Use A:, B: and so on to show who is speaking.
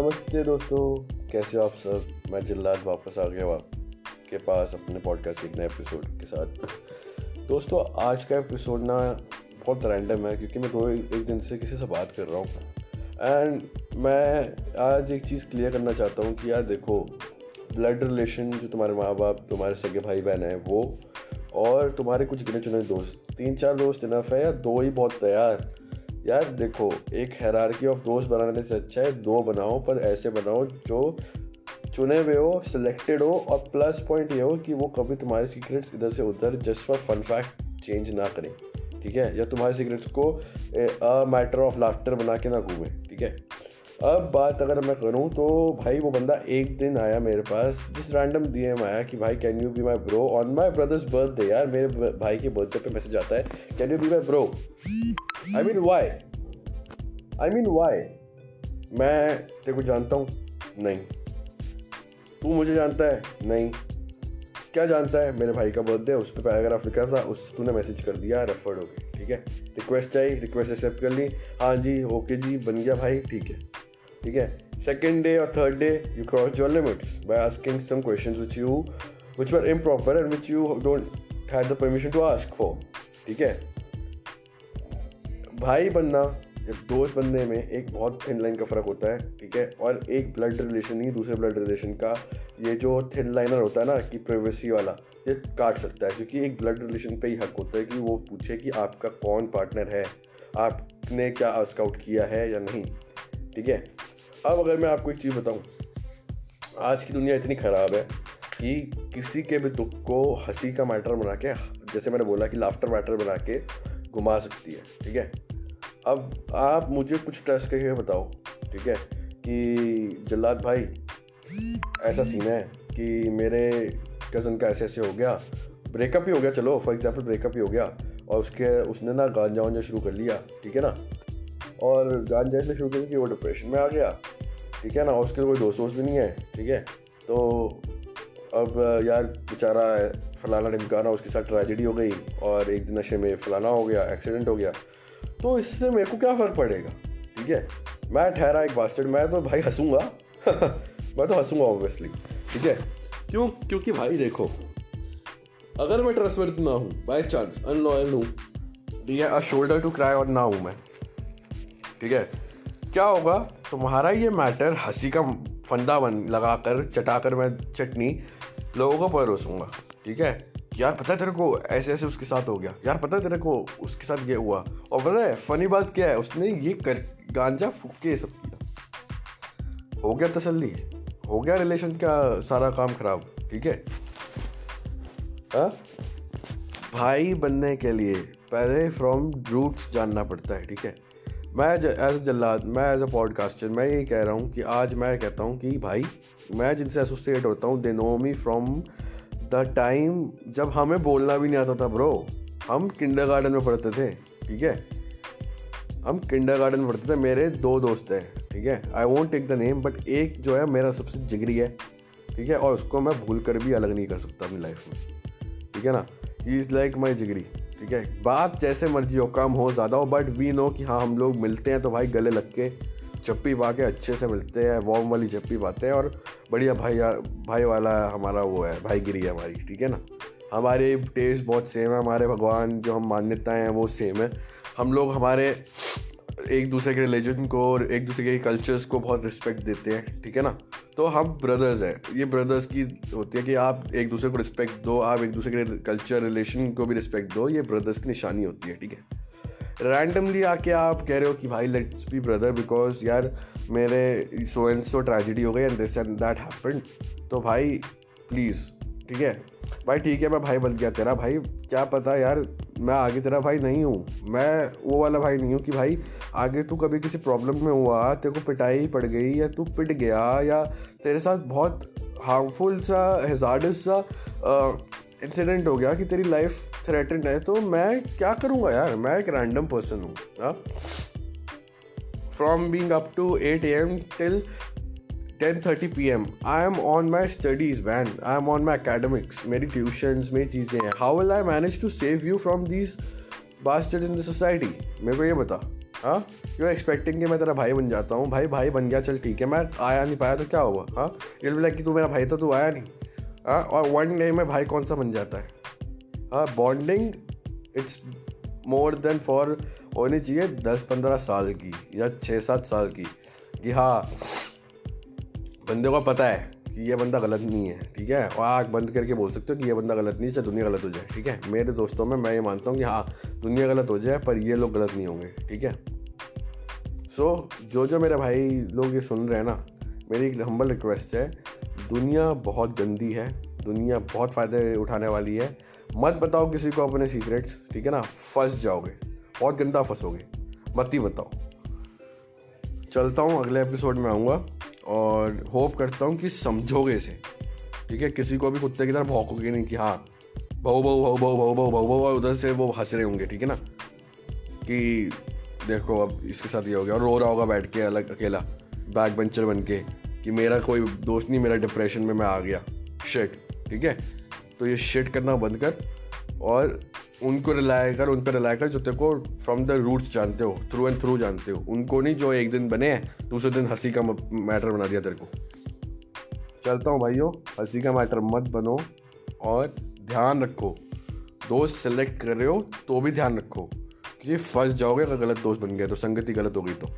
A: नमस्ते दोस्तों, कैसे हो आप सब? मैं जिल्लाद वापस आ गया आपके पास अपने पॉडकास्ट के एक नए एपिसोड के साथ। दोस्तों, आज का एपिसोड ना बहुत रैंडम है, क्योंकि मैं दो एक दिन से किसी से बात कर रहा हूँ। एंड मैं आज एक चीज़ क्लियर करना चाहता हूँ कि यार देखो ब्लड रिलेशन जो तुम्हारे माँ बाप तुम्हारे सगे भाई बहन हैं, वो और तुम्हारे कुछ गिने चुने दोस्त तीन चार दोस्त इनफ है या दो ही बहुत तैयार। यार देखो, एक हैरारकी ऑफ़ दोस्त बनाने से अच्छा है, दो बनाओ, पर ऐसे बनाओ जो चुने हुए हो सिलेक्टेड हो और प्लस पॉइंट ये हो कि वो कभी तुम्हारे सीक्रेट्स इधर से उधर just for fun fact change ना करें, ठीक है? या तुम्हारे सीक्रेट्स को मैटर ऑफ़ लाफ्टर बना के ना घूमें, ठीक है? अब बात अगर मैं करूँ तो भाई वो बंदा एक दिन आया मेरे पास, जिस रैंडम डी एम आया कि भाई can you be my bro on my brother's birthday यार, मेरे भाई के बर्थडे पे मैसेज आता है can you be my bro I mean why I mean why मैं तेरे को जानता हूँ? नहीं। तू मुझे जानता है? नहीं। क्या जानता है? मेरे भाई का बर्थडे उस पर पैराग्राफ लिखा था, उस तूने मैसेज कर दिया रेफर्ड हो गई ठीक है? रिक्वेस्ट आई रिक्वेस्ट एक्सेप्ट कर ली। हाँ जी ओके जी, बन गया भाई, ठीक है। ठीक है? सेकेंड डे और third day you cross your limits by asking some questions which you which were improper and which you don't had the permission to ask for ठीक है? भाई बनना, या दोस्त बनने में एक बहुत थिन लाइन का फ़र्क होता है, ठीक है? और एक ब्लड रिलेशन ही दूसरे ब्लड रिलेशन का ये जो थिन लाइनर होता है ना, कि प्राइवेसी वाला, ये काट सकता है, क्योंकि एक ब्लड रिलेशन पे ही हक होता है कि वो पूछे कि आपका कौन पार्टनर है? आपने क्या स्काउट किया है या नहीं? ठीक है? अब अगर मैं आपको एक चीज़ बताऊँ, आज की दुनिया इतनी ख़राब है कि किसी के भी दुख को हँसी का मैटर बना के, जैसे मैंने बोला कि लाफ्टर मैटर बना के घुमा सकती है, ठीक है? अब आप मुझे कुछ टेस्ट करके बताओ, ठीक है, कि जल्लाद भाई, ऐसा सीन है कि मेरे कज़न का ऐसे ऐसे हो गया ब्रेकअप ही हो गया, चलो फॉर एग्जांपल ब्रेकअप ही हो गया, और उसके, उसने ना गांजा वांजा शुरू कर लिया, ठीक है ना? और गांजा ऐसे शुरू कर कि वो डिप्रेशन में आ गया, ठीक है ना? उसके कोई दोस्त वोस्त भी नहीं है, ठीक है? तो अब यार, बेचारा फलाना ढिमकाना उसके साथ ट्रेजिडी हो गई और एक दिन नशे में फलाना हो गया एक्सीडेंट हो गया। तो इससे मेरे को क्या फ़र्क पड़ेगा, ठीक है? मैं ठहरा एक बास्टेड मैं तो भाई हंसूँगा। मैं तो हंसूँगा ऑब्वियसली ठीक है? क्यों? क्योंकि भाई देखो, अगर मैं ट्रस्टवर्थ ना हूँ बाई चांस अनलॉयल हूँ ठीक है अ शोल्डर टू क्राई और ना हूँ मैं। ठीक है? क्या होगा? तुम्हारा ये मैटर हँसी का फंदा बन लगा कर चटा कर मैं चटनी लोगों को परोसूँगा, ठीक है? यार पता है तेरे को ऐसे ऐसे उसके साथ हो गया। यार पता है तेरे को उसके साथ ये हुआ। और पता है फनी बात क्या है? उसने ये कर, गांजा फूक के सब किया। हो गया तसल्ली? हो गया रिलेशन का सारा काम खराब, ठीक है? हा? भाई बनने के लिए पहले फ्रॉम रूट्स जानना पड़ता है, ठीक है? मैं एज अ जल्लाद, मैं एज अ पॉडकास्टर मैं ये कह रहा हूँ कि आज मैं कहता हूँ कि भाई, मैं जिनसे एसोसिएट होता हूँ they know me from the time जब हमें बोलना भी नहीं आता था ब्रो हम किंडर गार्डन में पढ़ते थे, ठीक है? हम किंडर गार्डन में पढ़ते थे, मेरे दो दोस्त हैं, ठीक है? I won't take the name but एक जो है, मेरा सबसे जिगरी है, ठीक है? और उसको मैं भूल कर भी अलग नहीं कर सकता अपनी लाइफ में, ठीक है ना? इज़ लाइक माई जिगरी ठीक है? बात जैसे मर्ज़ी हो, कम हो ज़्यादा हो बट वी नो कि हाँ हम लोग मिलते हैं तो भाई गले लग के चप्पी पा के अच्छे से मिलते हैं वॉम वाली चप्पी पाते हैं और बढ़िया भाई भाई वाला हमारा वो है, भाईगिरी है हमारी, ठीक है ना? हमारे टेस्ट बहुत सेम है, हमारे भगवान जो हम मान्यताएँ हैं वो सेम है। हम लोग हमारे एक दूसरे के रिलीजन को और एक दूसरे के कल्चर्स को बहुत रिस्पेक्ट देते हैं, ठीक है ना? तो हम ब्रदर्स हैं। ये ब्रदर्स की होती है कि आप एक दूसरे को रिस्पेक्ट दो, आप एक दूसरे के कल्चर रिलेशन को भी रिस्पेक्ट दो, ये ब्रदर्स की निशानी होती है, ठीक है? रैंडमली आके आप कह रहे हो कि भाई लेट्स बी ब्रदर बिकॉज़ यार मेरे सो एंड सो ट्रेजिडी हो गई and this and that happen तो भाई प्लीज़ ठीक है? भाई, ठीक है, मैं भाई बन गया तेरा। भाई, क्या पता यार मैं आगे तेरा भाई नहीं हूँ। मैं वो वाला भाई नहीं हूँ कि भाई, आगे तू कभी किसी प्रॉब्लम में हुआ, तेरे को पिटाई पड़ गई या तू पिट गया या तेरे साथ बहुत हार्मफुल सा हेजार्डस सा इंसिडेंट हो गया कि तेरी लाइफ थ्रेटेंड है। तो मैं क्या करूँगा यार? मैं एक रैंडम पर्सन हूँ from being up to eight A M till ten thirty P M I am on my studies when I am on my academics मेरी ट्यूशन्स मेरी चीज़ें हैं. How will I manage to save you from these bastard in the society मेरे को ये बता. हाँ? You are expecting कि मैं तेरा भाई बन जाता हूँ. भाई भाई बन गया, चल ठीक है. मैं आया नहीं पाया तो क्या हुआ? हाँ? ये लाइक कि तू मेरा भाई तो तू आया नहीं. हाँ? और वन डे में भाई कौन सा बन जाता है? हाँ? Bonding it's more than four होनी चाहिए दस पंद्रह साल की या छः सात साल की. कि हाँ बंदे को पता है कि ये बंदा गलत नहीं है ठीक है? और आग बंद करके बोल सकते हो कि ये बंदा गलत नहीं है दुनिया गलत हो जाए ठीक है? मेरे दोस्तों में मैं ये मानता हूँ कि हाँ दुनिया गलत हो जाए पर ये लोग गलत नहीं होंगे ठीक है? सो so, जो जो मेरे भाई लोग ये सुन रहे हैं ना मेरी एक हम्बल रिक्वेस्ट है दुनिया बहुत गंदी है दुनिया बहुत फ़ायदे उठाने वाली है। मत बताओ किसी को अपने सीक्रेट्स ठीक है ना? फंस जाओगे बहुत गंदा फंसोगे। मत ही बताओ। चलता हूँ अगले एपिसोड में आऊँगा। और होप करता हूँ कि समझोगे इसे। ठीक है? किसी को भी कुत्ते की तरह भौकोगे नहीं कि हाँ बहु बहु बहु बहु बहु बहु बहु बहु, उधर से वो हंस रहे होंगे, ठीक है ना? कि देखो अब इसके साथ ये हो गया और रो रहा होगा बैठ के अलग अकेला बैक बेंचर बन के, कि मेरा कोई दोस्त नहीं, मेरा डिप्रेशन में मैं आ गया। शेट ठीक है? तो ये शिट करना बंद कर और उनको रिलाय कर, उन पर रिलाय कर जो तेरे को फ्रॉम द रूट्स जानते हो थ्रू एंड थ्रू जानते हो। उनको नहीं जो एक दिन बने हैं दूसरे दिन हँसी का मैटर बना दिया तेरे को। चलता हूँ भाइयों, हँसी का मैटर मत बनो और ध्यान रखो। दोस्त सेलेक्ट कर रहे हो तो भी ध्यान रखो। क्योंकि फंस जाओगे अगर गलत दोस्त बन गया तो संगति गलत हो गई तो।